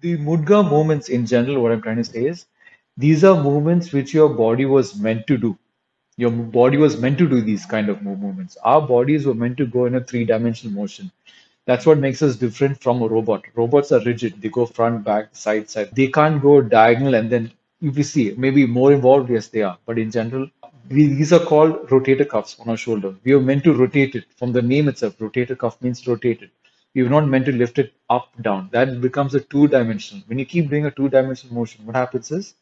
The mudga movements in general, what I'm trying to say is these are movements which your body was meant to do. Your body was meant to do these kind of movements. Our bodies were meant to go in a three-dimensional motion. That's what makes us different from a robot. Robots are rigid. They go front, back, side, side. They can't go diagonal and then if you see maybe more involved, yes, they are. But in general, these are called rotator cuffs on our shoulder. We are meant to rotate it. From the name itself, rotator cuff means rotated. You're not meant to lift it up, down. That becomes a two-dimensional. When you keep doing a two-dimensional motion, what happens is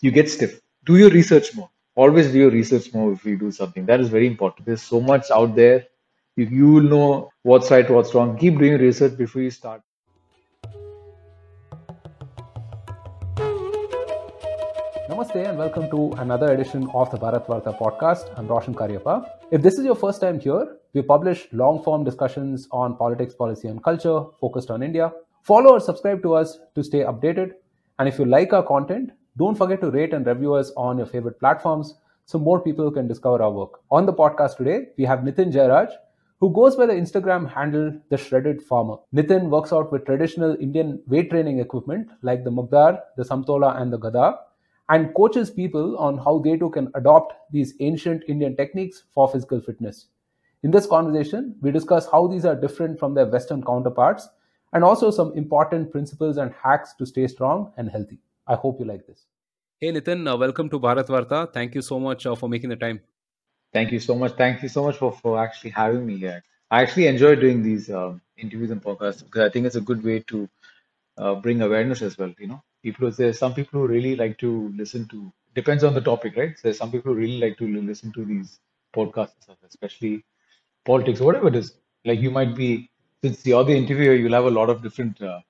you get stiff. Do your research more. Always do your research more if you do something. That is very important. There's so much out there. You, you will know what's right, what's wrong. Keep doing research before you start. Namaste and welcome to another edition of the Bharat Varta podcast. I'm Roshan Cariappa. If this is your first time here, we publish long form discussions on politics, policy, and culture focused on India. Follow or subscribe to us to stay updated. And if you like our content, don't forget to rate and review us on your favorite platforms so more people can discover our work. On the podcast today, we have Nithin Jayaraj, who goes by the Instagram handle The Shredded Farmer. Nithin works out with traditional Indian weight training equipment like the Mudgar, the Sumtola, and the Gada and coaches people on how they too can adopt these ancient Indian techniques for physical fitness. In this conversation, we discuss how these are different from their Western counterparts and also some important principles and hacks to stay strong and healthy. I hope you like this. Hey Nithin, uh, welcome to Bharat Varta. Thank you so much uh, for making the time. Thank you so much. Thank you so much for, for actually having me here. I actually enjoy doing these uh, interviews and podcasts because I think it's a good way to uh, bring awareness as well. You know, people there's some people who really like to listen to depends on the topic right? So there's some people who really like to listen to these podcasts especially politics or whatever it is. Like you might be since you're the interviewer you'll have a lot of different uh,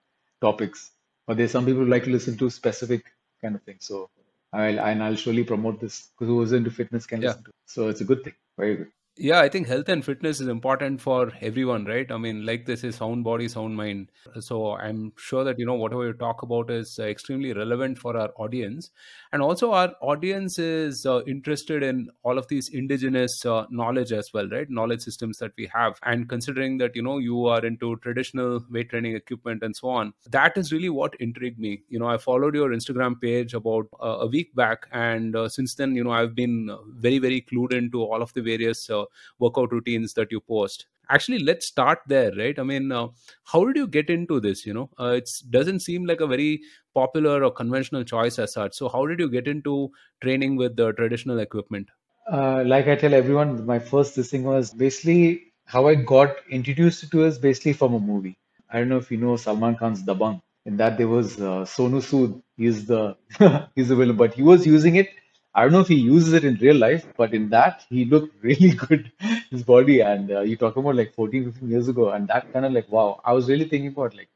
topics but there's some people who like to listen to specific kind of things. So I'll and I'll surely promote this because who's into fitness can yeah. listen to it. so it's a good thing. Very good yeah i think health and fitness is important for everyone right? I mean like this is sound body sound mind. So i'm sure that you know whatever you talk about is uh, extremely relevant for our audience. And also our audience is uh, interested in all of these indigenous uh, knowledge as well right? Knowledge systems that we have. And considering that you know you are into traditional weight training equipment and so on that is really what intrigued me. You know i followed your instagram page about uh, a week back. And uh, since then you know i've been very very clued into all of the various workout routines that you post. Actually let's start there right? I mean uh, how did you get into this you know? Uh, it doesn't seem like a very popular or conventional choice as such. So how did you get into training with the traditional equipment? Uh, like i tell everyone my first this thing was basically how i got introduced to is basically from a movie. I don't know if you know salman khan's Dabangg. In that there was uh, sonu sood. He's the he's the villain but he was using it I don't know if he uses it in real life, but in that he looked really good, his body. And uh, you talk about like 14, 15 years ago, and that kind of like wow, I was really thinking about like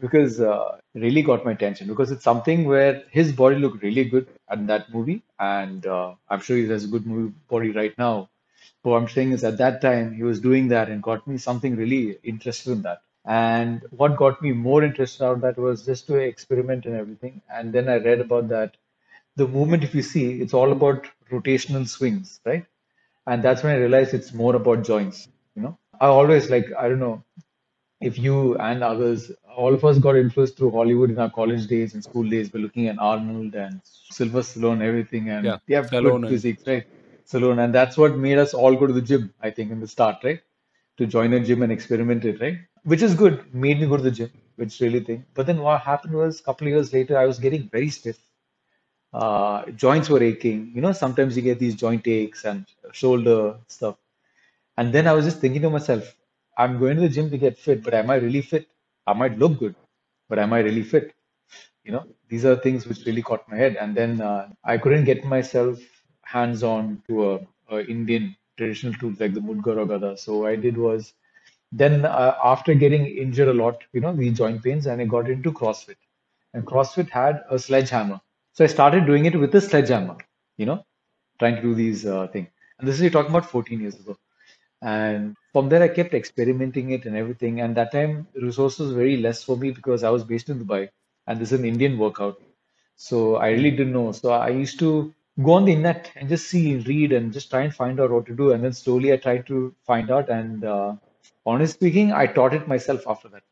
because uh, really got my attention because it's something where his body looked really good in that movie, and uh, I'm sure he has a good movie body right now. But what I'm saying is at that time he was doing that and got me something really interested in that. And what got me more interested out of that was just to experiment and everything. And then I read about that the movement, if you see, it's all about rotational swings, right? And that's when I realized it's more about joints. You know, I always like, I don't know if you and others, all of us got influenced through Hollywood in our college days and school days. We're looking at Arnold and Sylvester Stallone, everything, and yeah, they have good physics, right? Stallone, and that's what made us all go to the gym. I think in the start, right? To join a gym and experiment it, right? Which is good. Made me go to the gym, which really thing. But then what happened was, a couple of years later, I was getting very stiff uh, joints were aching. You know, sometimes you get these joint aches and shoulder stuff. And then I was just thinking to myself, I'm going to the gym to get fit, but am I really fit? I might look good, but am I really fit? You know, these are things which really caught my head. And then uh, I couldn't get myself hands on to a, a, Indian traditional tools like the Mudgar or Gada. So I did was then uh, after getting injured a lot, you know, the joint pains, and I got into CrossFit. And CrossFit had a sledgehammer so I started doing it with a sledgehammer, you know, trying to do these uh, things. And this is you're talking about 14 years ago. And from there, I kept experimenting it and everything. And that time, resources were very less for me because I was based in Dubai and this is an Indian workout. So I really didn't know. So I used to go on the internet and just see, read, and just try and find out what to do. And then slowly I tried to find out. And uh, honestly speaking, I taught it myself after that,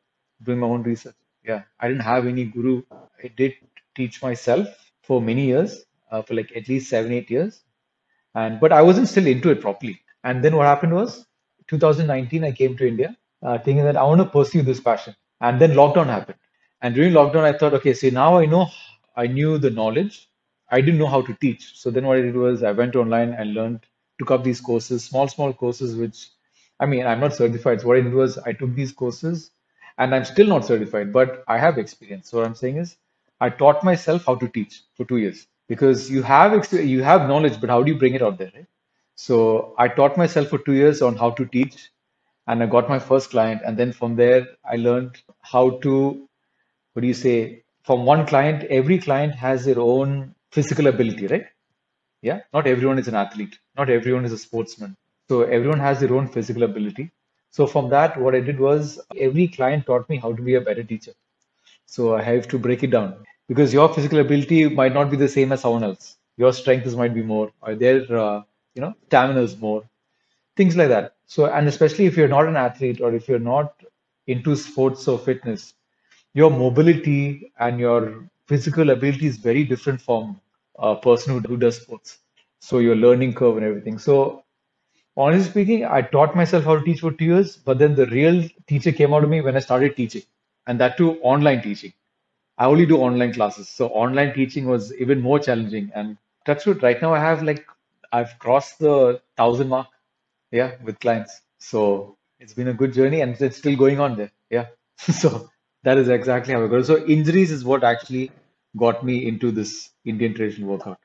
doing my own research. Yeah, I didn't have any guru. I did teach myself for many years, uh, for like at least seven, eight years. And but I wasn't still into it properly. And then what happened was 2019, I came to India uh, thinking that I want to pursue this passion. And then lockdown happened. And during lockdown, I thought, okay, see, now I know I knew the knowledge. I didn't know how to teach. So then what I did was I went online and learned, took up these courses, small, small courses, which I mean, I'm not certified. So what I did was I took these courses and I'm still not certified, but I have experience. So what I'm saying is I taught myself how to teach for two years because you have you have knowledge, but how do you bring it out there, right? So I taught myself for two years on how to teach, and I got my first client, and then from there I learned how to what do you say? From one client, every client has their own physical ability, right? Yeah, not everyone is an athlete, not everyone is a sportsman. So everyone has their own physical ability. So from that, what I did was every client taught me how to be a better teacher. So I have to break it down because your physical ability might not be the same as someone else. Your strengths might be more, or their uh, you know stamina is more, things like that. So and especially if you're not an athlete or if you're not into sports or fitness, your mobility and your physical ability is very different from a person who, who does sports. So your learning curve and everything. So honestly speaking, I taught myself how to teach for two years, but then the real teacher came out of me when I started teaching, and that too online teaching. I only do online classes, so online teaching was even more challenging. And that's what right now I have like I've crossed the thousand mark, yeah, with clients. So it's been a good journey, and it's still going on there. Yeah, so that is exactly how it goes. So injuries is what actually got me into this Indian traditional workout.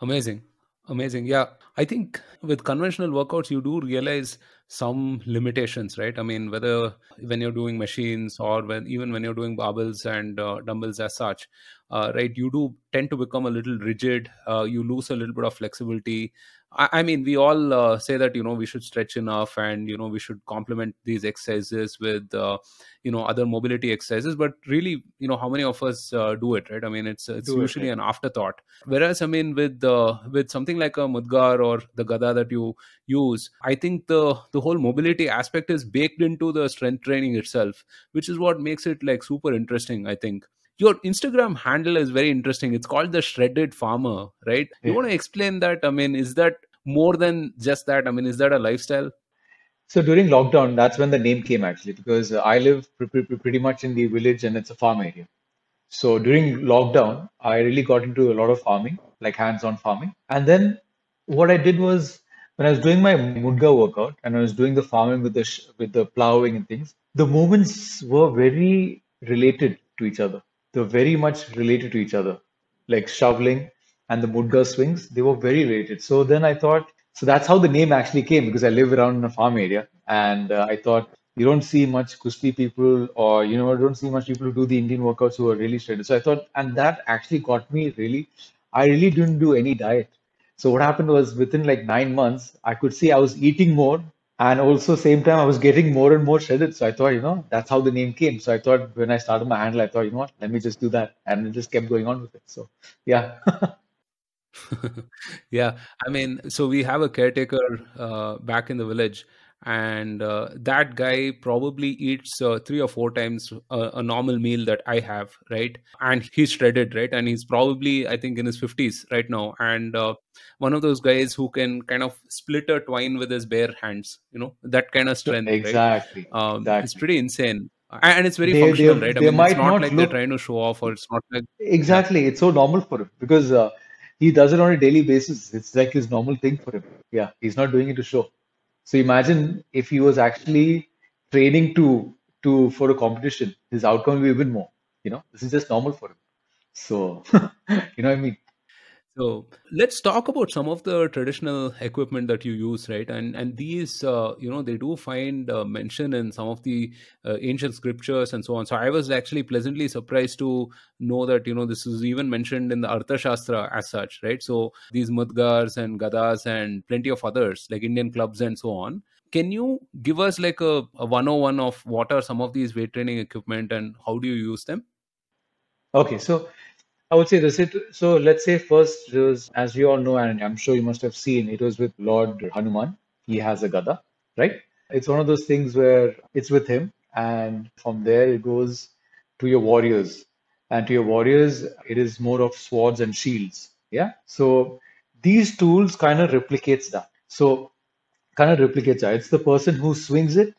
Amazing. Amazing. Yeah. I think with conventional workouts, you do realize some limitations, right? I mean, whether when you're doing machines or when even when you're doing barbells and uh, dumbbells as such, uh, right? You do tend to become a little rigid. Uh, you lose a little bit of flexibility. I, I mean, we all uh, say that you know we should stretch enough, and you know we should complement these exercises with uh, you know other mobility exercises. But really, you know, how many of us uh, do it, right? I mean, it's it's Do it, usually right? an afterthought. Whereas, I mean, with uh, with something like a mudgar or the gada that you use, I think the the whole mobility aspect is baked into the strength training itself, which is what makes it like super interesting. I think your Instagram handle is very interesting. It's called the Shredded Farmer, right? You want to explain that? I mean, is that more than just that? I mean, is that a lifestyle? So during lockdown, that's when the name came actually, because I live pre pre pretty much in the village and it's a farm area. So during lockdown, I really got into a lot of farming, like hands-on farming. And then what I did was when I was doing my Mudga workout and I was doing the farming with the sh with the plowing and things, the movements were very related to each other. They were very much related to each other, like shoveling and the Mudga swings. They were very related. So then I thought, so that's how the name actually came because I live around in a farm area, and uh, I thought you don't see much Kushti people or you know you don't see much people who do the Indian workouts who are really shredded. So I thought, and that actually got me really. I really didn't do any diet. So what happened was within like nine months, I could see I was eating more and also same time I was getting more and more shredded. So I thought, you know, that's how the name came. So I thought when I started my handle, I thought, you know what, let me just do that. And it just kept going on with it. So yeah. yeah, I mean, so we have a caretaker uh, back in the village, and uh, that guy probably eats uh, three or four times a, a normal meal that I have, right? And he's shredded, right? And he's probably, I think, in his 50s right now. And uh, one of those guys who can kind of split a twine with his bare hands, you know, that kind of strength, right? exactly, Um, it's pretty insane. And it's very They they functional, right? I they mean, it's not not like they're trying to show off, or it's not like, exactly. It's so normal for him because uh, he does it on a daily basis. It's like his normal thing for him. Yeah, he's not doing it to show. So imagine if he was actually training to to for a competition, his outcome will be even more. You know, this is just normal for him. So you know what I mean? So let's talk about some of the traditional equipment that you use, right? And and these, uh, you know, they do find uh, mention in some of the uh, ancient scriptures and so on. So I was actually pleasantly surprised to know that you know this is even mentioned in the Artha Shastra as such, right? So these mudgars and gadas and plenty of others like Indian clubs and so on. Can you give us like a, a 101 of what are some of these weight training equipment and how do you use them? Okay, so I would say this. It, so let's say first, was, as we all know, and I'm sure you must have seen, it was with Lord Hanuman. He has a gada, right? It's one of those things where it's with him, and from there it goes. to your warriors. And to your warriors, it is more of swords and shields. Yeah. So these tools kind of replicates that. So kind of replicates that. It's the person who swings it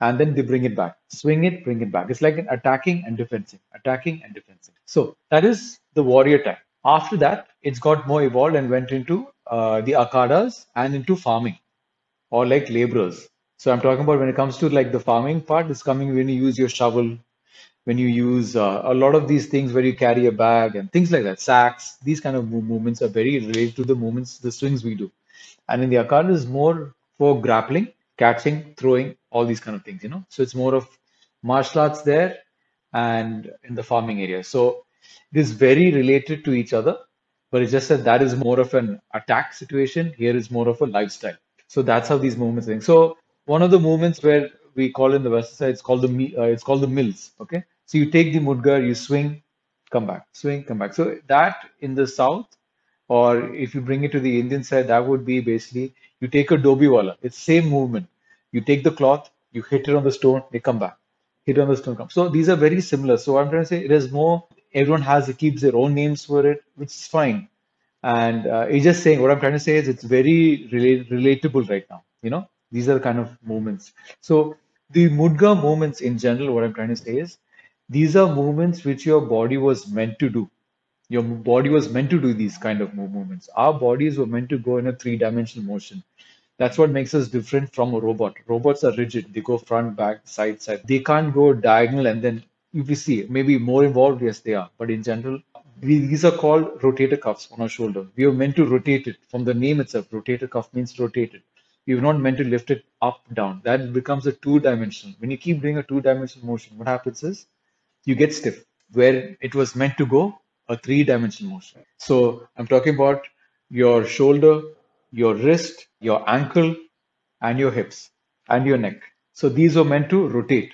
and then they bring it back. Swing it, bring it back. It's like an attacking and defending, attacking and defending. So that is the warrior type. After that, it's got more evolved and went into uh, the akhadas and into farming or like laborers. So I'm talking about when it comes to like the farming part, it's coming when you use your shovel, when you use uh, a lot of these things where you carry a bag and things like that, sacks, these kind of movements are very related to the movements, the swings we do. And in the akhada is more for grappling, catching, throwing, all these kind of things, you know. So it's more of martial arts there and in the farming area. So it is very related to each other, but it's just that that is more of an attack situation. Here is more of a lifestyle. So that's how these movements thing. So one of the movements where we call in the western side, it's called the uh, it's called the mills. Okay, so you take the mudgar, you swing, come back, swing, come back. So that in the south, or if you bring it to the Indian side, that would be basically you take a dhobi wala. It's same movement. You take the cloth, you hit it on the stone, they come back. Hit on the stone, come. So these are very similar. So I'm trying to say it is more. Everyone has keeps their own names for it, which is fine. And uh, it's just saying what I'm trying to say is it's very relatable right now. You know, these are the kind of moments. So the mudga movements in general, what I'm trying to say is these are movements which your body was meant to do. Your body was meant to do these kind of movements. Our bodies were meant to go in a three-dimensional motion. That's what makes us different from a robot. Robots are rigid. They go front, back, side, side. They can't go diagonal and then if you see maybe more involved, yes, they are. But in general, these are called rotator cuffs on our shoulder. We are meant to rotate it. From the name itself, rotator cuff means rotated. You're not meant to lift it up, down. That becomes a two-dimensional. When you keep doing a two-dimensional motion, what happens is you get stiff. Where it was meant to go, a three-dimensional motion. So I'm talking about your shoulder, your wrist, your ankle, and your hips and your neck. So these were meant to rotate.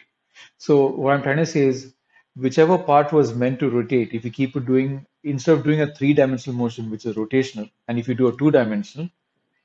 So what I'm trying to say is whichever part was meant to rotate, if you keep doing instead of doing a three-dimensional motion, which is rotational, and if you do a two-dimensional,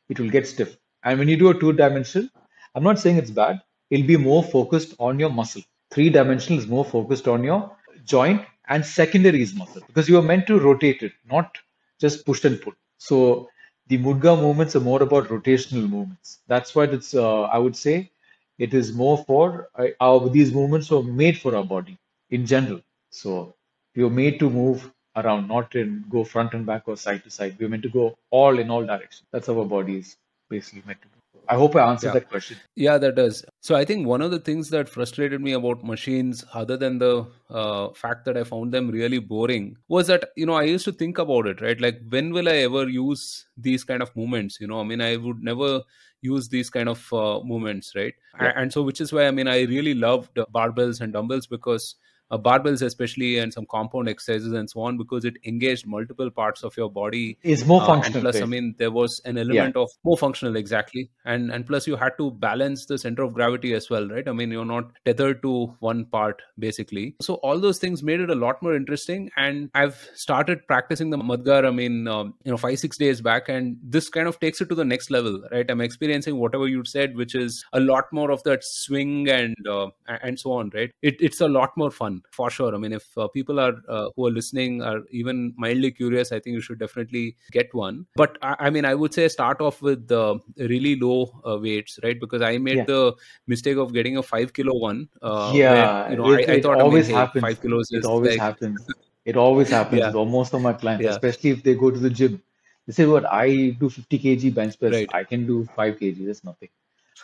it will get stiff. And when you do a two-dimensional, I'm not saying it's bad, it'll be more focused on your muscle. Three-dimensional is more focused on your joint and secondary is muscle because you are meant to rotate it, not just push and pull. So the mudga movements are more about rotational movements. That's why it's, uh, I would say, it is more for uh, our, these movements are made for our body in general. So we are made to move around, not in go front and back or side to side. We're meant to go all in all directions. That's how our body is basically meant to do. I hope I answered Yeah. that question. Yeah, that does. So I think one of the things that frustrated me about machines, other than the uh, fact that I found them really boring, was that you know I used to think about it, right? Like when will I ever use these kind of movements? You know, I mean, I would never use these kind of uh, movements, right? Yeah. And so, which is why I mean, I really loved barbells and dumbbells because. Uh, barbells especially and some compound exercises and so on because it engaged multiple parts of your body is more uh, functional. plus, I mean, there was an element of more functional, exactly, and and plus you had to balance the center of gravity as well, right? I mean, you're not tethered to one part basically. So all those things made it a lot more interesting. And I've started practicing the Mudgar. I mean, um, you know, five six days back, and this kind of takes it to the next level, right? I'm experiencing whatever you said, which is a lot more of that swing and uh, and so on, right? It, it's a lot more fun for sure. I mean, if uh, people are uh, who are listening are even mildly curious, I think you should definitely get one. But I, I mean, I would say start off with the really low uh, weights, right? Because I made Yeah. the mistake of getting a five kilo one. Uh, yeah, where, you know, it, I, I it thought I always mean, hey, happens. five kilos It always like happens. It always happens Yeah. with almost all my clients, Yeah. especially if they go to the gym. They say, "What I do 50 kg bench press, Right. I can do 5 kg. That's nothing."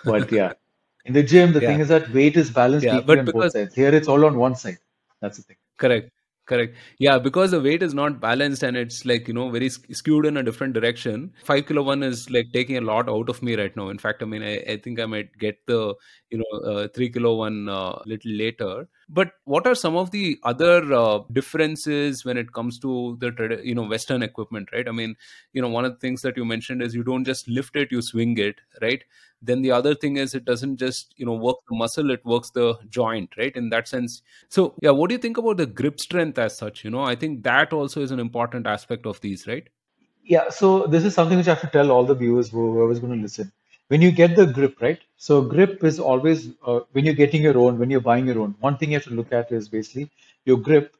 But yeah, in the gym, the thing is that weight is balanced Yeah, equally on both sides. Here, it's all on one side. That's the thing. correct correct. Yeah because the weight is not balanced and it's like you know very skewed in a different direction. Five kilo one is like taking a lot out of me right now. In fact i mean i, I think i might get the you know uh, three kilo one uh, little later but what are some of the other uh, differences when it comes to the you know western equipment right? I mean you know one of the things that you mentioned is you don't just lift it you swing it right? Then the other thing is it doesn't just you know work the muscle it works the joint right? In that sense. So yeah what do you think about the grip strength as such? You know i think that also is an important aspect of these right? Yeah, so this is something which I have to tell all the viewers, who- whoever's going to listen. When you get the grip, right? So grip is always uh, when you're getting your own, when you're buying your own. One thing you have to look at is basically your grip.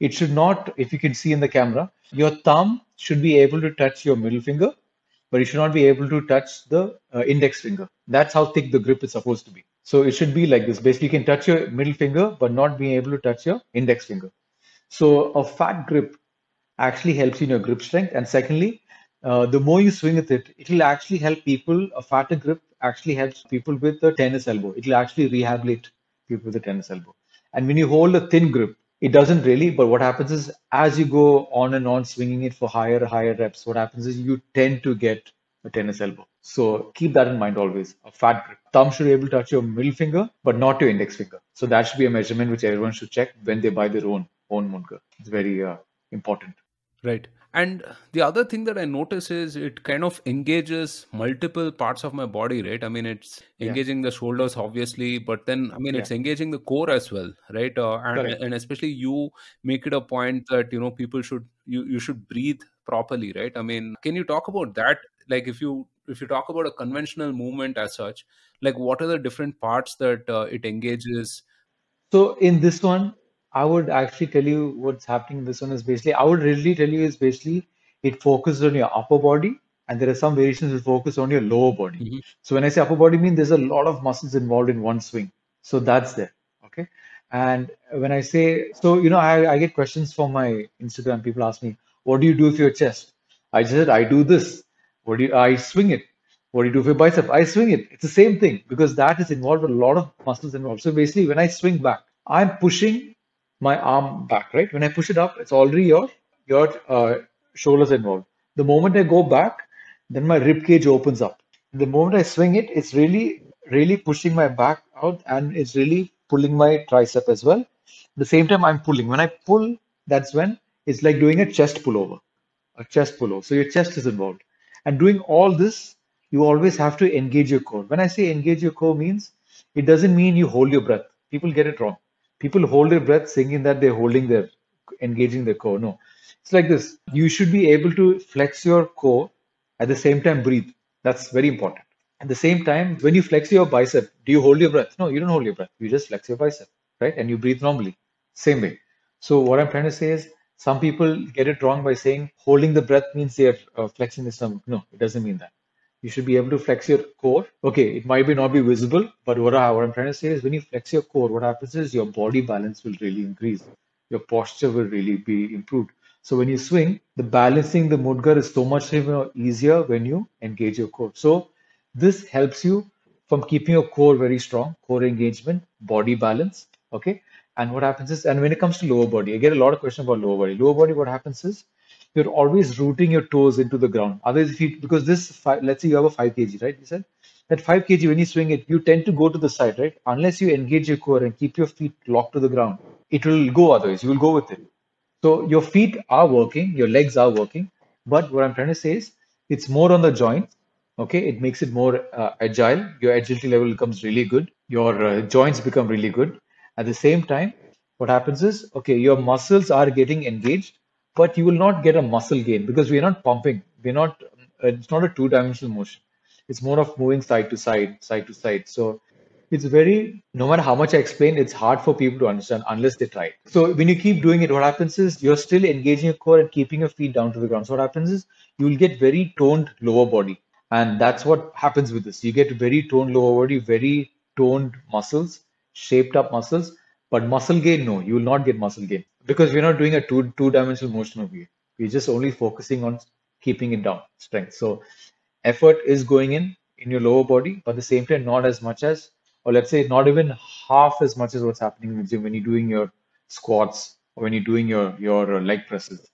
It should not, if you can see in the camera, your thumb should be able to touch your middle finger, but you should not be able to touch the uh, index finger. That's how thick the grip is supposed to be. So it should be like this. Basically, you can touch your middle finger, but not being able to touch your index finger. So a fat grip actually helps you in your grip strength. And secondly, uh, the more you swing with it, it will actually help people. A fatter grip actually helps people with a tennis elbow. It will actually rehabilitate people with a tennis elbow. And when you hold a thin grip, it doesn't really. But what happens is, as you go on and on swinging it for higher, higher reps, what happens is you tend to get a tennis elbow. So keep that in mind always. A fat grip. Thumb should be able to touch your middle finger, but not your index finger. So that should be a measurement which everyone should check when they buy their own own Mudgar. It's very uh, important. Right. And the other thing that I notice is it kind of engages multiple parts of my body, right? I mean, it's Yeah. engaging the shoulders, obviously, but then, I mean, Yeah. it's engaging the core as well, right? Uh, and, and especially you make it a point that, you know, people should, you, you should breathe properly, right? I mean, can you talk about that? Like if you, if you talk about a conventional movement as such, like what are the different parts that uh, it engages? So in this one, I would actually tell you what's happening in this one is basically, I would really tell you is basically it focuses on your upper body and there are some variations that focus on your lower body. Mhm. So when I say upper body, I mean there's a lot of muscles involved in one swing. So that's there. Okay. And when I say, so, you know, I, I get questions from my Instagram. People ask me, what do you do for your chest? I just said, I do this. What do you, I swing it. What do you do for your bicep? I swing it. It's the same thing because that is involved with a lot of muscles involved. So basically, when I swing back, I'm pushing my arm back, right? When I push it up, it's already your your uh, shoulders involved. The moment I go back, then my rib cage opens up. The moment I swing it, it's really, really pushing my back out and it's really pulling my tricep as well. At the same time, I'm pulling. When I pull, that's when it's like doing a chest pullover, a chest pullover. So your chest is involved. And doing all this, you always have to engage your core. When I say engage your core means it doesn't mean you hold your breath. People get it wrong. People hold their breath thinking that they're holding their engaging their core. No. It's like this. You should be able to flex your core at the same time breathe. That's very important. At the same time, when you flex your bicep, do you hold your breath? No, you don't hold your breath. You just flex your bicep, right? And you breathe normally. Same way. So what I'm trying to say is some people get it wrong by saying holding the breath means they're uh, flexing the stomach. No, it doesn't mean that. You should be able to flex your core. Okay, it might be not be visible, but what, I, what I'm trying to say is when you flex your core, what happens is your body balance will really increase. Your posture will really be improved. So when you swing, the balancing the mudgar is so much easier when you engage your core. So this helps you from keeping your core very strong, core engagement, body balance. Okay. And what happens is, and when it comes to lower body, I get a lot of questions about lower body. Lower body, what happens is you're always rooting your toes into the ground. Otherwise, if you because this five, let's say you have a 5 kg, right? You said that 5 kg when you swing it, you tend to go to the side, right? Unless you engage your core and keep your feet locked to the ground, it will go otherwise. You will go with it. So your feet are working, your legs are working, but what I'm trying to say is it's more on the joints. Okay, it makes it more uh, agile. Your agility level becomes really good. Your uh, joints become really good. At the same time, what happens is okay, your muscles are getting engaged, but you will not get a muscle gain because we're not pumping. We're not. Uh, it's not a two-dimensional motion. It's more of moving side to side, side to side. So it's very no matter how much i explain it's hard for people to understand unless they try so when you keep doing it what happens is you're still engaging your core and keeping your feet down to the ground so what happens is you will get very toned lower body and that's what happens with this you get very toned lower body very toned muscles shaped up muscles but muscle gain no you will not get muscle gain because we're not doing a two two dimensional motion over here we're just only focusing on keeping it down strength so effort is going in in your lower body but at the same time not as much as or let's say not even half as much as what's happening in the gym when you're doing your squats or when you're doing your your uh, leg presses.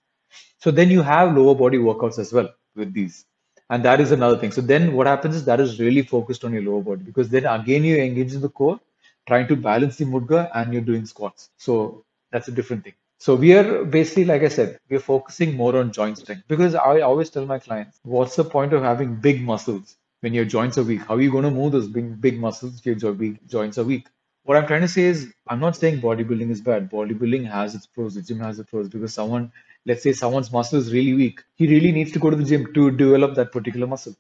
So then you have lower body workouts as well with these, and that is another thing. So then what happens is that is really focused on your lower body because then again you engage in the core, trying to balance the mudga, and you're doing squats. So that's a different thing. So we are basically, like I said, we're focusing more on joint strength because I always tell my clients, what's the point of having big muscles when your joints are weak? How are you going to move those big, big muscles if your jo- joints are weak? What I'm trying to say is, I'm not saying bodybuilding is bad. Bodybuilding has its pros. The gym has its pros because someone, let's say someone's muscle is really weak. He really needs to go to the gym to develop that particular muscle.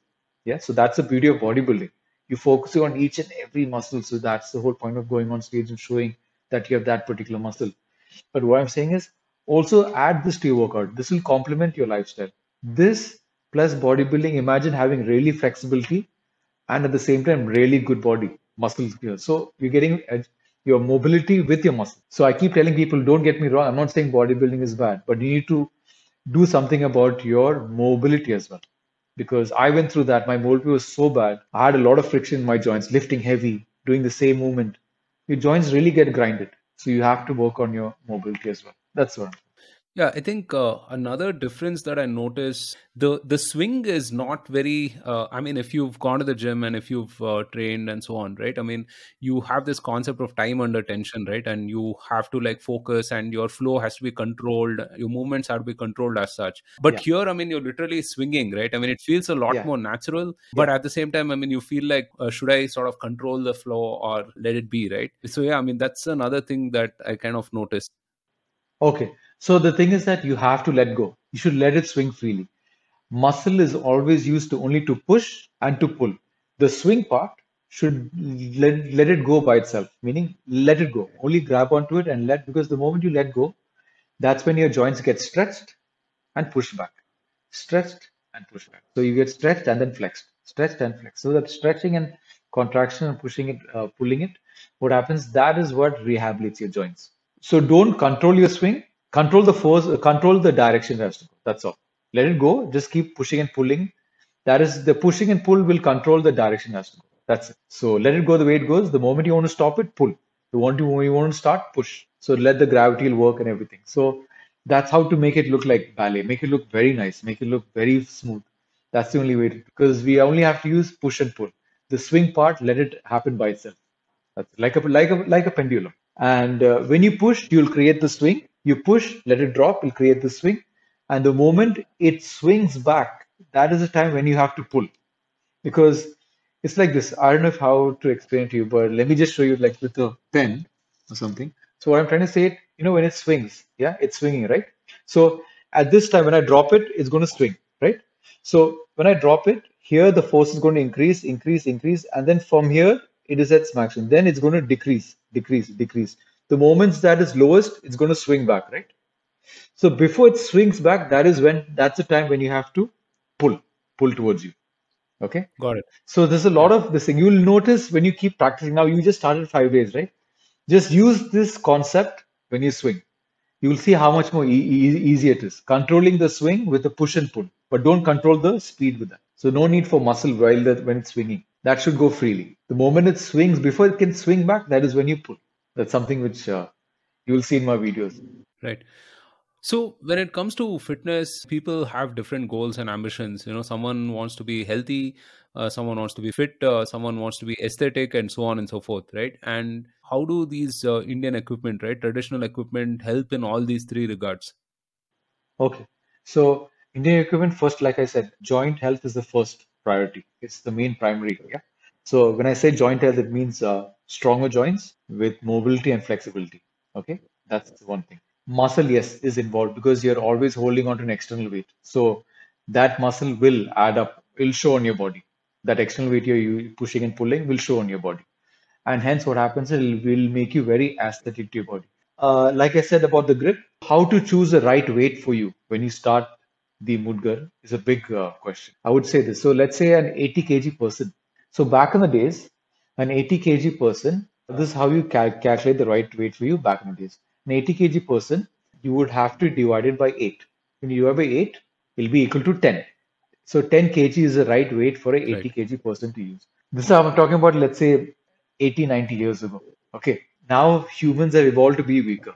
Yeah. So that's the beauty of bodybuilding. You focus on each and every muscle. So that's the whole point of going on stage and showing that you have that particular muscle. But what I'm saying is also add this to your workout. This will complement your lifestyle. This plus bodybuilding, imagine having really flexibility and at the same time really good body muscles. So you're getting your mobility with your muscle. So I keep telling people, don't get me wrong. I'm not saying bodybuilding is bad, but you need to do something about your mobility as well. Because I went through that. My mobility was so bad. I had a lot of friction in my joints, lifting heavy, doing the same movement. Your joints really get grinded. So you have to work on your mobility as well. That's what. Yeah, I think uh, another difference that I notice the the swing is not very. Uh, I mean, if you've gone to the gym and if you've uh, trained and so on, right? I mean, you have this concept of time under tension, right? And you have to like focus, and your flow has to be controlled. Your movements have to be controlled as such. But yeah. here, I mean, you're literally swinging, right? I mean, it feels a lot yeah. more natural. But yeah. at the same time, I mean, you feel like uh, should I sort of control the flow or let it be, right? So yeah, I mean, that's another thing that I kind of noticed. Okay. So the thing is that you have to let go. You should let it swing freely. Muscle is always used to only to push and to pull. The swing part should let, let it go by itself, meaning let it go. Only grab onto it and let, because the moment you let go, that's when your joints get stretched and pushed back. Stretched and pushed back. So you get stretched and then flexed, stretched and flexed. So that stretching and contraction and pushing it, uh, pulling it, what happens, that is what rehabilitates your joints. So don't control your swing, control the force, control the direction has to go. That's all. Let it go. Just keep pushing and pulling. That is the pushing and pull will control the direction has to go. That's it. So let it go the way it goes. The moment you want to stop it, pull. The moment you, you want to start, push. So let the gravity work and everything. So that's how to make it look like ballet. Make it look very nice. Make it look very smooth. That's the only way to, because we only have to use push and pull. The swing part, let it happen by itself. That's like a like a like a pendulum. And uh, when you push, you'll create the swing. You push, let it drop, you'll create the swing. And the moment it swings back, that is the time when you have to pull. Because it's like this. I don't know how to explain to you, but let me just show you like with a pen or something. So what I'm trying to say, you know, when it swings, yeah, it's swinging, right? So at this time, when I drop it, it's going to swing, right? So when I drop it, here the force is going to increase, increase, increase, and then from here it is at maximum. Then it's going to decrease, decrease, decrease. The moments that is lowest, it's going to swing back, right? So before it swings back, that is when that's the time when you have to pull, pull towards you. Okay. Got it. So there's a lot of this thing. You'll notice when you keep practicing. Now you just started five days, right? Just use this concept when you swing. You will see how much more e- e- easy it is. Controlling the swing with the push and pull, but don't control the speed with that. So no need for muscle while that when it's swinging that should go freely. The moment it swings, before it can swing back, that is when you pull. That's something which uh, you will see in my videos. Right. So when it comes to fitness, people have different goals and ambitions. You know, someone wants to be healthy, uh, someone wants to be fit, uh, someone wants to be aesthetic, and so on and so forth, right? And how do these uh, Indian equipment, right, traditional equipment, help in all these three regards? Okay, so Indian equipment first, like I said, joint health is the first priority. It's the main primary. Yeah. So when I say joint health, it means uh, stronger joints with mobility and flexibility. Okay, that's one thing. Muscle, yes, is involved because you're always holding on to an external weight. So that muscle will add up, it will show on your body. That external weight you're pushing and pulling will show on your body. And hence, what happens is it will make you very aesthetic to your body. Uh, like I said about the grip, how to choose the right weight for you when you start the Mudgar is a big uh, question. I would say this. So let's say an 80 kg person. So back in the days, an 80 kg person, this is how you cal- calculate the right weight for you back in the days. An 80 kg person, you would have to divide it by 8. When you divide by 8, it'll be equal to 10. So 10 kg is the right weight for a 80 right. kg person to use. This is how I'm talking about, let's say 80, 90 years ago. Okay. Now humans have evolved to be weaker.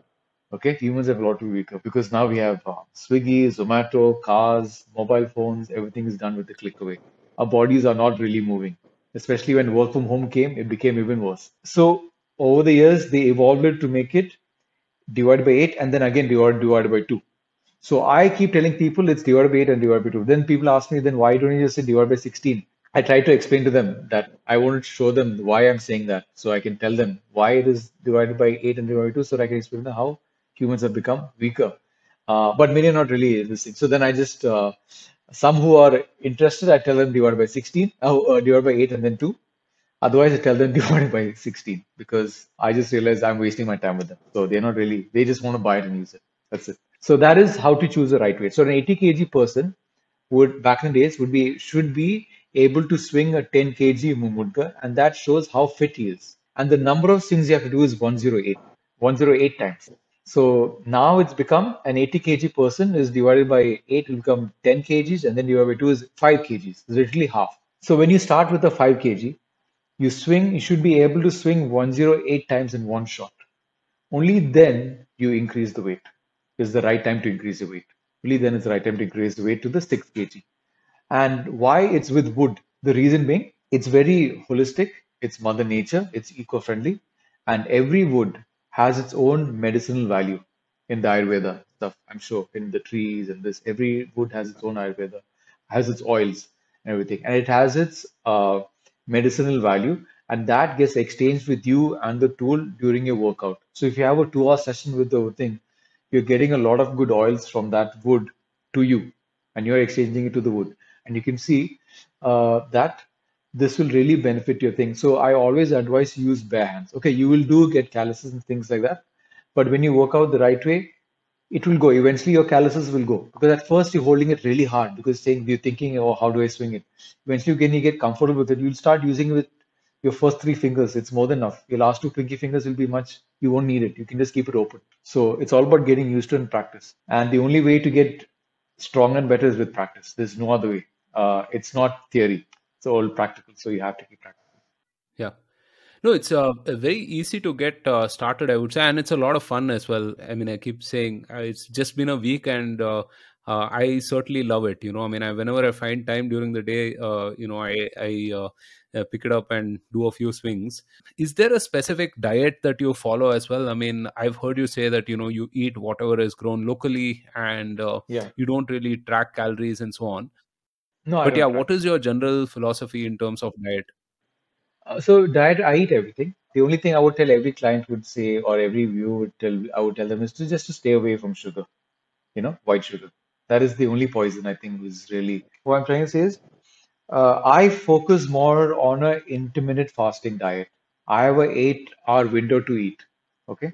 Okay, humans have lot to be weaker because now we have uh, Swiggy, Zomato, cars, mobile phones, everything is done with a click away. Our bodies are not really moving, especially when work from home came, it became even worse. So over the years, they evolved it to make it divided by 8 and then again divided, divided by 2. So I keep telling people it's divided by 8 and divided by 2. Then people ask me, then why don't you just say divided by 16? I try to explain to them that I wanted to show them why I'm saying that. So I can tell them why it is divided by 8 and divided by 2 so I can explain them how humans have become weaker. Uh, but many are not really listening. So then I just, uh, some who are interested, I tell them divide by 16, uh, uh, divide by 8 and then 2. Otherwise, I tell them divide by 16 because I just realize I'm wasting my time with them. So they're not really, they just want to buy it and use it. That's it. So that is how to choose the right weight. So an 80 kg person would, back in the days, would be, should be able to swing a 10 kg mumudga and that shows how fit he is. And the number of swings you have to do is 108, 108 times. So now it's become an 80 kg person is divided by 8 will become 10 kgs and then divided by 2 is 5 kgs. It's literally half. So when you start with a 5 kg, you swing, you should be able to swing 108 times in one shot. Only then you increase the weight. Is the right time to increase the weight. Only then is the right time to increase the weight to the 6 kg. And why it's with wood? The reason being, it's very holistic, it's mother nature, it's eco-friendly, and every wood has its own medicinal value in the Ayurveda stuff. I'm sure in the trees and this, every wood has its own Ayurveda, has its oils and everything, and it has its uh, medicinal value, and that gets exchanged with you and the tool during your workout. So if you have a two-hour session with the thing, you're getting a lot of good oils from that wood to you, and you're exchanging it to the wood, and you can see uh, that this will really benefit your thing. So I always advise use bare hands. Okay, you will do get calluses and things like that, but when you work out the right way, it will go. Eventually, your calluses will go because at first you're holding it really hard because saying you're thinking, oh, how do I swing it? Eventually, when you get comfortable with it, you'll start using it with your first three fingers. It's more than enough. Your last two pinky fingers will be much. You won't need it. You can just keep it open. So it's all about getting used to and practice. And the only way to get strong and better is with practice. There's no other way. Uh, it's not theory it's all practical so you have to keep practicing yeah. No it's uh, very easy to get uh, started i would say and it's a lot of fun as well. I mean i keep saying uh, it's just been a week and uh, uh, i certainly love it you know. I mean I, whenever i find time during the day uh, you know i i pick it up and do a few swings. Is there a specific diet that you follow as well? I mean i've heard you say that you know you eat whatever is grown locally and yeah. you don't really track calories and so on no, but yeah, what is your general philosophy in terms of diet? Uh, so diet, I eat everything. The only thing I would tell every client would say, or every viewer would tell, I would tell them is to just to stay away from sugar. You know, white sugar. That is the only poison I think is really. What I'm trying to say is, uh, I focus more on a intermittent fasting diet. I have a eight-hour window to eat. Okay,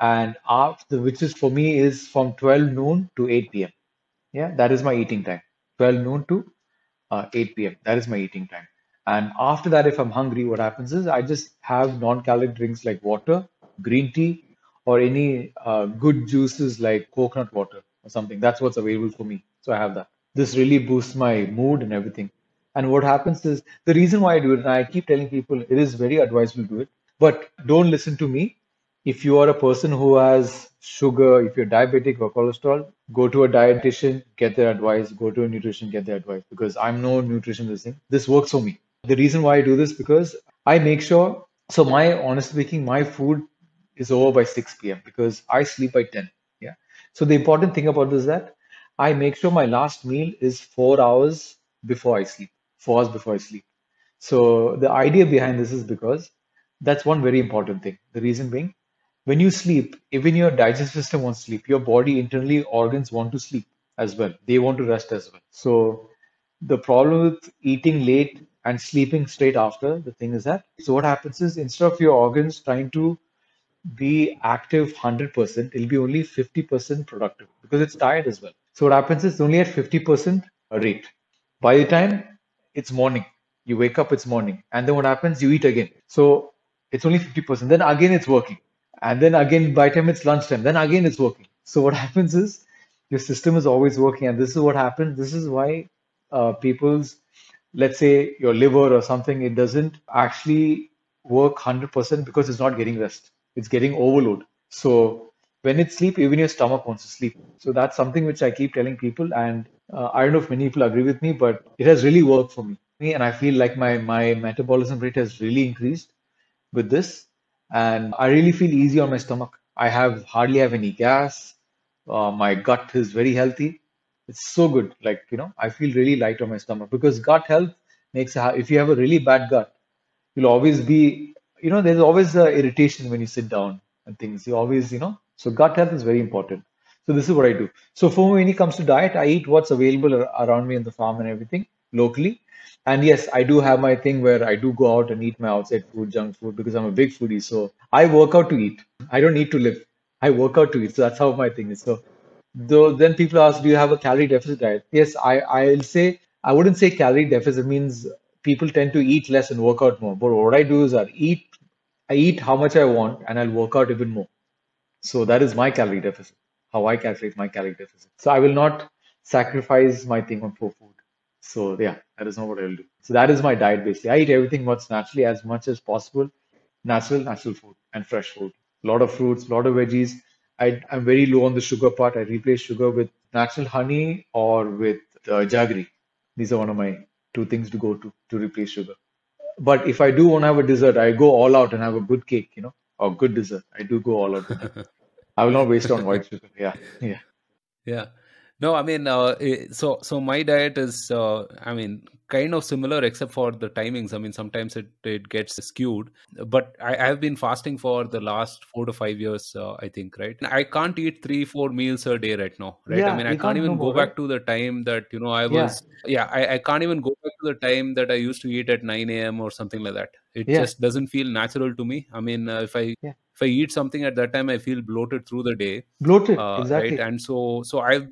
and after which is for me is from 12 noon to 8 p.m. Yeah, that is my eating time. 12 noon to uh, 8 p.m. That is my eating time. And after that, if I'm hungry, what happens is I just have non-caloric drinks like water, green tea, or any uh, good juices like coconut water or something. That's what's available for me. So I have that. This really boosts my mood and everything. And what happens is the reason why I do it, and I keep telling people it is very advisable to do it, but don't listen to me if you are a person who has sugar, if you're diabetic or cholesterol, go to a dietitian, get their advice, go to a nutrition, get their advice because I'm no nutritionist. This works for me. The reason why I do this because I make sure, so my, honest speaking, my food is over by 6 p.m. because I sleep by 10. Yeah. So the important thing about this is that I make sure my last meal is four hours before I sleep, four hours before I sleep. So the idea behind this is because that's one very important thing. The reason being, when you sleep, even your digestive system wants sleep. Your body internally organs want to sleep as well. They want to rest as well. So the problem with eating late and sleeping straight after, the thing is that so what happens is instead of your organs trying to be active 100%, it'll be only 50% productive because it's tired as well. So what happens is only at 50% rate. By the time it's morning, you wake up, it's morning, and then what happens? You eat again. So it's only 50%. Then again, it's working and then again by the time it's lunchtime then again it's working. So what happens is your system is always working. And this is what happens this is why uh, people's let's say your liver or something it doesn't actually work 100% because it's not getting rest. It's getting overload. So when it's sleep even your stomach wants to sleep. So that's something which i keep telling people. And uh, i don't know if many people agree with me but it has really worked for me. And i feel like my my metabolism rate has really increased with this and I really feel easy on my stomach. I have hardly have any gas. Uh, my gut is very healthy. It's so good. Like you know, I feel really light on my stomach because gut health makes. A, if you have a really bad gut, you'll always be. You know, there's always irritation when you sit down and things. You always, you know. So gut health is very important. So this is what I do. So for me, when it comes to diet, I eat what's available around me in the farm and everything locally. And yes, I do have my thing where I do go out and eat my outside food, junk food, because I'm a big foodie. So I work out to eat. I don't need to live. I work out to eat. So that's how my thing is. So though then people ask, do you have a calorie deficit diet? Yes, I, I'll say I wouldn't say calorie deficit means people tend to eat less and work out more. But what I do is I eat I eat how much I want and I'll work out even more. So that is my calorie deficit, how I calculate my calorie deficit. So I will not sacrifice my thing on for food. So yeah, that is not what I will do. So that is my diet basically. I eat everything what's naturally as much as possible. Natural, natural food and fresh food. A lot of fruits, a lot of veggies. I, I'm very low on the sugar part. I replace sugar with natural honey or with uh, jaggery. These are one of my two things to go to to replace sugar. But if I do want to have a dessert, I go all out and have a good cake, you know, or good dessert. I do go all out. I will not waste on white sugar. Yeah, yeah, yeah. No, I mean, uh, so so my diet is, uh, I mean, kind of similar except for the timings. I mean, sometimes it it gets skewed. But I, have been fasting for the last four to five years, uh, I think. Right? I can't eat three, four meals a day right now. Right? Yeah, I mean, I can't even go back to the time that you know I was. Yeah, yeah I, I can't even go back to the time that I used to eat at nine a.m. or something like that. It yeah. just doesn't feel natural to me. I mean, uh, if I yeah if I eat something at that time, I feel bloated through the day. Bloated, uh, exactly. Right? And so, so I've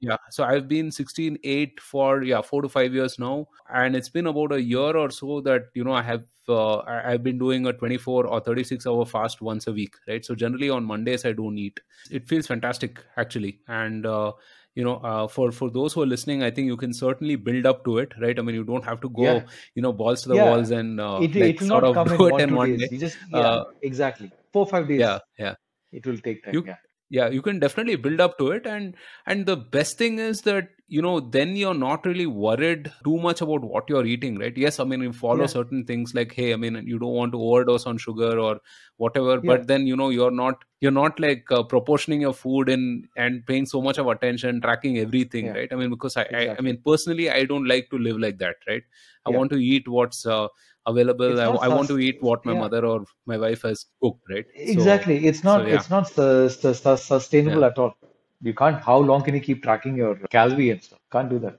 yeah so i've been 16 8 for yeah 4 to 5 years now and it's been about a year or so that you know i have uh, i've been doing a 24 or 36 hour fast once a week right so generally on mondays i don't eat it feels fantastic actually and uh, you know uh, for for those who are listening i think you can certainly build up to it right i mean you don't have to go yeah. you know balls to the yeah. walls and uh, it, like, it will not come in one, one. Day. You just yeah, uh, exactly four five days yeah yeah it will take time you, yeah yeah you can definitely build up to it and and the best thing is that you know then you're not really worried too much about what you're eating right yes i mean you follow yeah. certain things like hey i mean you don't want to overdose on sugar or whatever yeah. but then you know you're not you're not like uh, proportioning your food and and paying so much of attention tracking everything yeah. right i mean because I, exactly. I, I mean personally i don't like to live like that right i want to eat what's uh, available. I, I, want to eat what my yeah. mother or my wife has cooked right? Exactly. So, it's not so, yeah. it's not su- su- su- sustainable yeah. at all. You can't how long can you keep tracking your calorie and stuff? Can't do that.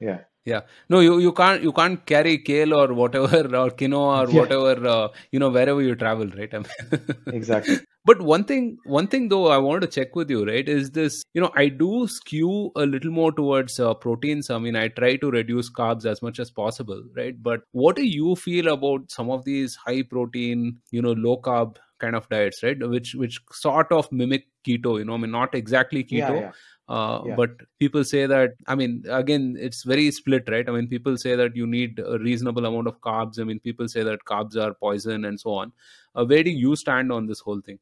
Yeah yeah. No you, you can't you can't carry kale or whatever or quinoa or yeah. whatever uh, you know wherever you travel right? I mean, exactly. But one thing one thing though i wanted to check with you right is this you know i do skew a little more towards uh, proteins. I mean i try to reduce carbs as much as possible right? But what do you feel about some of these high protein you know low carb kind of diets right? Which which sort of mimic keto you know i mean not exactly keto yeah, yeah uh, yeah. but people say that i mean again it's very split right i mean people say that you need a reasonable amount of carbs i mean people say that carbs are poison and so on uh, where do you stand on this whole thing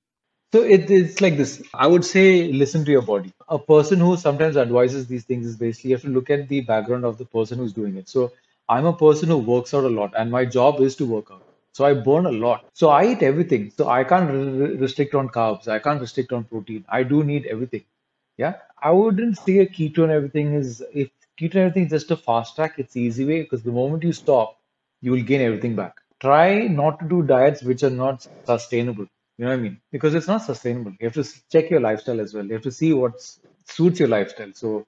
so it, it's like this i would say listen to your body a person who sometimes advises these things is basically you have to look at the background of the person who's doing it so i'm a person who works out a lot and my job is to work out so I burn a lot. So I eat everything. So I can't re- restrict on carbs. I can't restrict on protein. I do need everything. Yeah, I wouldn't say a keto and everything is if keto and everything is just a fast track, it's easy way because the moment you stop, you will gain everything back. Try not to do diets which are not sustainable. You know what I mean? Because it's not sustainable. You have to check your lifestyle as well. You have to see what suits your lifestyle. So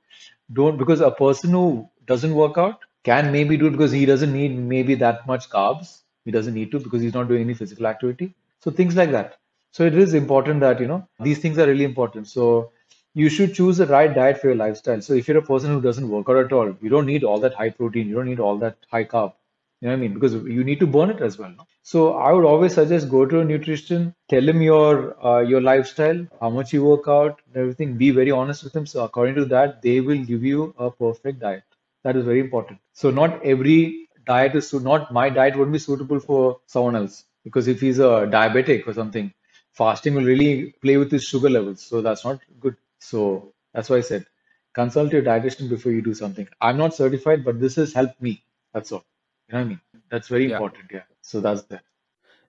don't because a person who doesn't work out can maybe do it because he doesn't need maybe that much carbs. He doesn't need to because he's not doing any physical activity. So things like that. So it is important that you know these things are really important. So you should choose the right diet for your lifestyle. So if you're a person who doesn't work out at all, you don't need all that high protein, you don't need all that high carb. You know what I mean? Because you need to burn it as well. No? So I would always suggest go to a nutrition, tell him your uh, your lifestyle, how much you work out, everything. Be very honest with him. So according to that, they will give you a perfect diet. That is very important. So not every diet is so not my diet wouldn't be suitable for someone else because if he's a diabetic or something, fasting will really play with his sugar levels. So that's not good. So that's why I said consult your dietitian before you do something. I'm not certified, but this has helped me. That's all. You know what I mean? That's very Yeah. important. Yeah. So that's that.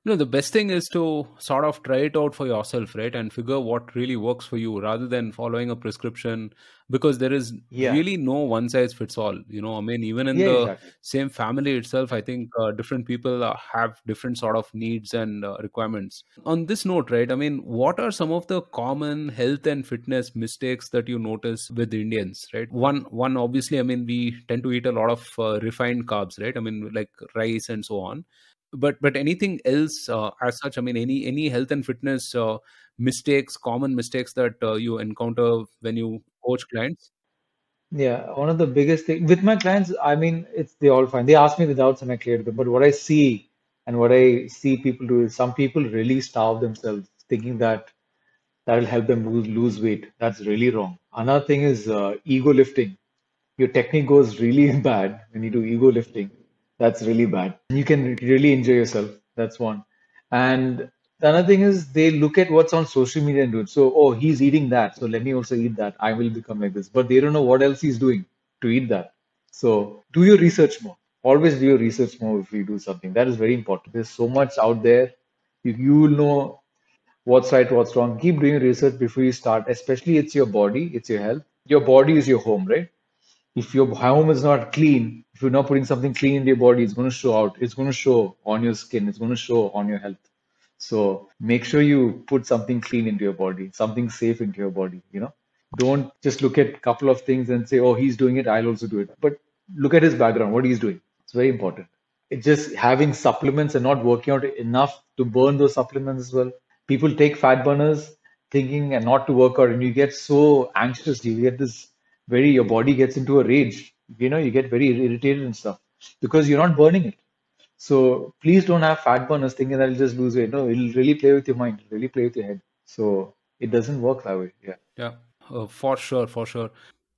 You know the best thing is to sort of try it out for yourself right and figure what really works for you rather than following a prescription because there is Yeah, really no one size fits all you know. I mean even in yeah, the exactly. same family itself i think uh, different people uh, have different sort of needs and uh, requirements. On this note right i mean what are some of the common health and fitness mistakes that you notice with indians right? One one obviously i mean we tend to eat a lot of uh, refined carbs right? I mean like rice and so on but but anything else uh, as such i mean any any health and fitness uh, mistakes common mistakes that uh, you encounter when you coach clients Yeah, one of the biggest thing with my clients, I mean, it's they all fine. They ask me the doubts and I clear them. But what I see and what I see people do is some people really starve themselves, thinking that that'll help them lose, lose weight. That's really wrong. Another thing is uh, ego lifting. Your technique goes really bad when you do ego lifting. That's really bad. You can really enjoy yourself. That's one. And the other thing is they look at what's on social media and do it. So, oh, he's eating that. So let me also eat that. I will become like this. But they don't know what else he's doing to eat that. So do your research more. Always do your research more if you do something. That is very important. There's so much out there. You, you will know what's right, what's wrong. Keep doing research before you start, especially it's your body, it's your health. Your body is your home, right? If your home is not clean, if you're not putting something clean into your body, it's going to show out. It's going to show on your skin. It's going to show on your health. So make sure you put something clean into your body, something safe into your body, you know. Don't just look at a couple of things and say, oh, he's doing it, I'll also do it. But look at his background, what he's doing. It's very important. It's just having supplements and not working out enough to burn those supplements as well. People take fat burners thinking and not to work out, and you get so anxious. You get this very, your body gets into a rage. You know, you get very irritated and stuff because you're not burning it. So please don't have fat burners thinking that it'll just lose weight. No, it'll really play with your mind, really play with your head. So it doesn't work that way. Yeah. yeah uh, for sure for sure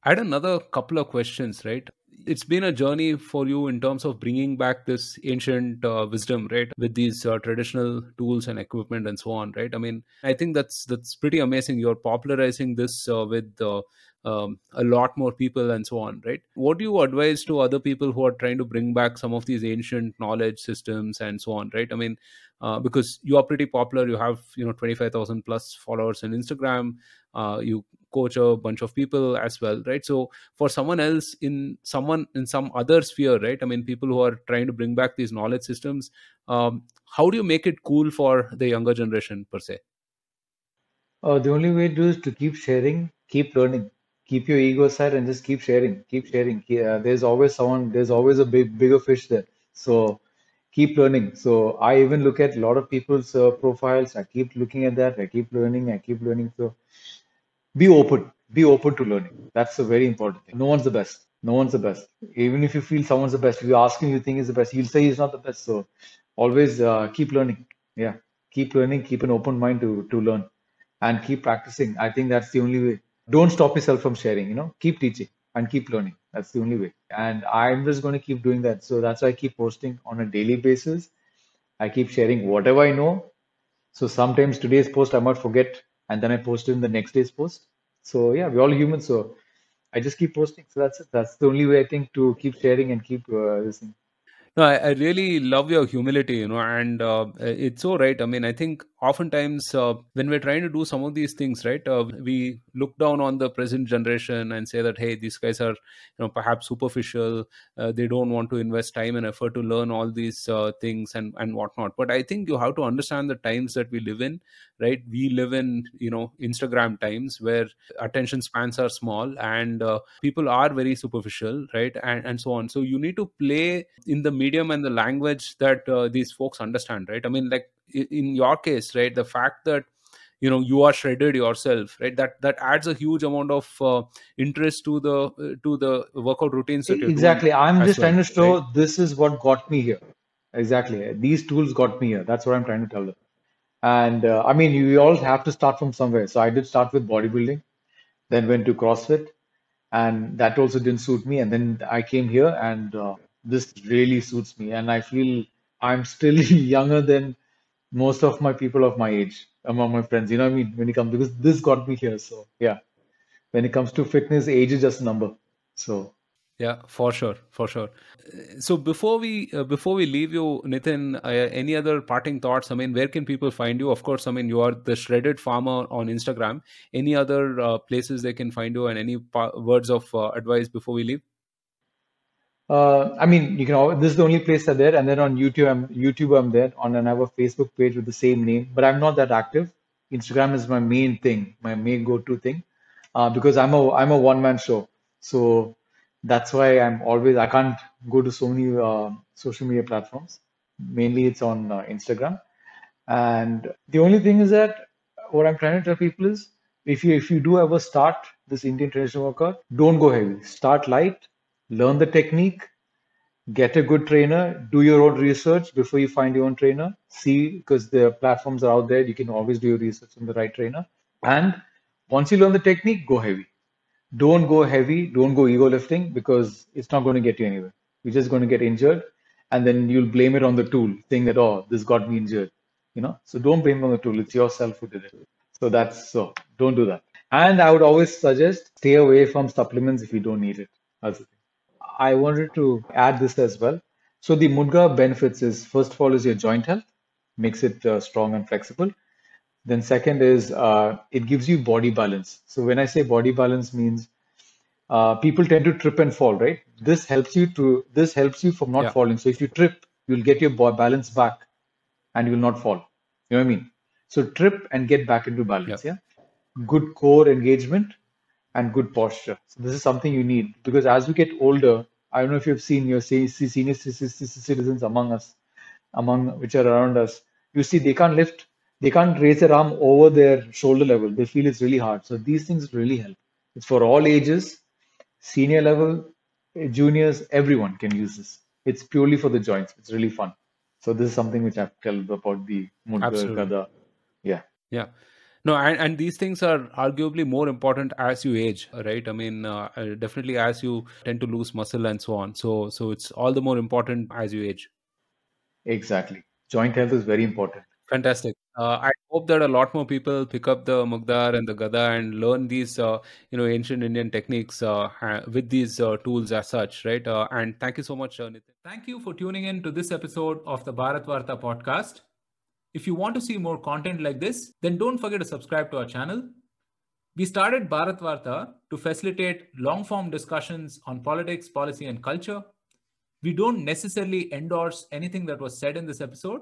i had another couple of questions right it's been a journey for you in terms of bringing back this ancient uh, wisdom right with these uh, traditional tools and equipment and so on right i mean i think that's that's pretty amazing you're popularizing this uh, with uh, um, a lot more people and so on right? What do you advise to other people who are trying to bring back some of these ancient knowledge systems and so on right? I mean uh, because you are pretty popular you have you know 25000 plus followers on instagram uh, you coach a bunch of people as well right? So for someone else in someone in some other sphere right? I mean people who are trying to bring back these knowledge systems um, how do you make it cool for the younger generation per se? Uh, the only way to do is to keep sharing, keep learning, keep your ego aside and just keep sharing, keep sharing. Uh, there's always someone, there's always a big, bigger fish there. So keep learning. So I even look at a lot of people's uh, profiles. I keep looking at that. I keep learning. I keep learning. So be open be open to learning that's a very important thing no one's the best no one's the best even if you feel someone's the best if you ask him you think he's the best he'll say he's not the best so always uh, keep learning yeah keep learning keep an open mind to to learn and keep practicing i think that's the only way don't stop yourself from sharing you know keep teaching and keep learning that's the only way and i'm just going to keep doing that so that's why i keep posting on a daily basis i keep sharing whatever i know so sometimes today's post I might forget, and then I post it in the next day's post. So yeah, we're all human. So I just keep posting. So that's it. That's the only way I think to keep sharing and keep uh, listening. No, I, I really love your humility, you know, and uh, it's so right. I mean, I think oftentimes uh, when we're trying to do some of these things, right, uh, we look down on the present generation and say that, hey, these guys are, you know, perhaps superficial. Uh, they don't want to invest time and effort to learn all these uh, things and and whatnot. But I think you have to understand the times that we live in, right? We live in, you know, Instagram times where attention spans are small and uh, people are very superficial, right, and and so on. So you need to play in the medium and the language that uh, these folks understand right i mean like in your case right the fact that you know you are shredded yourself right that that adds a huge amount of uh, interest to the uh, to the workout routines that you're doing Exactly. I'm just well trying to show right this is what got me here. Exactly. These tools got me here. That's what I'm trying to tell them. And uh, I mean, you all have to start from somewhere. So I did start with bodybuilding, then went to CrossFit, and that also didn't suit me. And then I came here, and uh, this really suits me. And I feel I'm still younger than most of my people of my age among my friends. You know what I mean? When it comes because this got me here. So yeah, when it comes to fitness, age is just a number. So Yeah, for sure, for sure. So before we uh, before we leave you, Nithin, uh, any other parting thoughts? I mean, where can people find you? Of course, I mean you are the shredded farmer on Instagram. Any other uh, places they can find you, and any pa- words of uh, advice before we leave? Uh, I mean, you can. This is the only place I'm there, and then on YouTube, I'm YouTube. I'm there on, and I have a Facebook page with the same name, but I'm not that active. Instagram is my main thing, my main go-to thing, uh, because I'm a I'm a one-man show. So that's why I'm always I can't go to so many uh, social media platforms. Mainly, it's on uh, Instagram, and the only thing is that what I'm trying to tell people is if you if you do ever start this Indian traditional workout, don't go heavy. Start light learn the technique, get a good trainer, do your own research before you find your own trainer. See, because the platforms are out there, you can always do your research on the right trainer. And once you learn the technique, go heavy. Don't go heavy, don't go ego lifting because it's not going to get you anywhere. You're just going to get injured and then you'll blame it on the tool, saying that, oh, this got me injured. You know, so don't blame it on the tool, it's yourself who did it. So that's so don't do that. And I would always suggest stay away from supplements if you don't need it. That's. I wanted to add this as well. So the Mudgar benefits is first of all is your joint health, makes it uh, strong and flexible. Then second is uh, it gives you body balance. So when I say body balance means uh, people tend to trip and fall, right? This helps you to this helps you from not Yeah. falling. So if you trip, you'll get your balance back, and you will not fall. You know what I mean? So trip and get back into balance. Yep. Yeah. Good core engagement and good posture. So this is something you need because as we get older, I don't know if you've seen your se- se- senior ci- ci- ci- citizens among us, among which are around us. You see, they can't lift, they can't raise their arm over their shoulder level. They feel it's really hard. So these things really help. It's for all ages, senior level, juniors, everyone can use this. It's purely for the joints. It's really fun. So this is something which I've told about the Mudgar. Gada. Yeah. Yeah. No, and, and these things are arguably more important as you age, right? I mean, uh, uh, definitely as you tend to lose muscle and so on. So, so it's all the more important as you age. Exactly. Joint health is very important. Fantastic. Uh, I hope that a lot more people pick up the Mugdar and the Gada and learn these, uh, you know, ancient Indian techniques uh, with these uh, tools as such, right? Uh, and thank you so much, uh, Nithin. Thank you for tuning in to this episode of the Bharat Varta podcast. If you want to see more content like this, then don't forget to subscribe to our channel. We started Bharat Varta to facilitate long form discussions on politics, policy, and culture. We don't necessarily endorse anything that was said in this episode.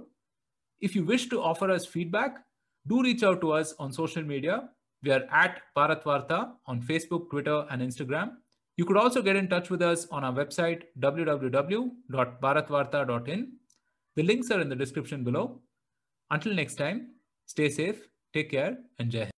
If you wish to offer us feedback, do reach out to us on social media. We are at Bharat Varta on Facebook, Twitter, and Instagram. You could also get in touch with us on our website www.bharatvarta.in. The links are in the description below. Until next time, stay safe, take care, and Jai.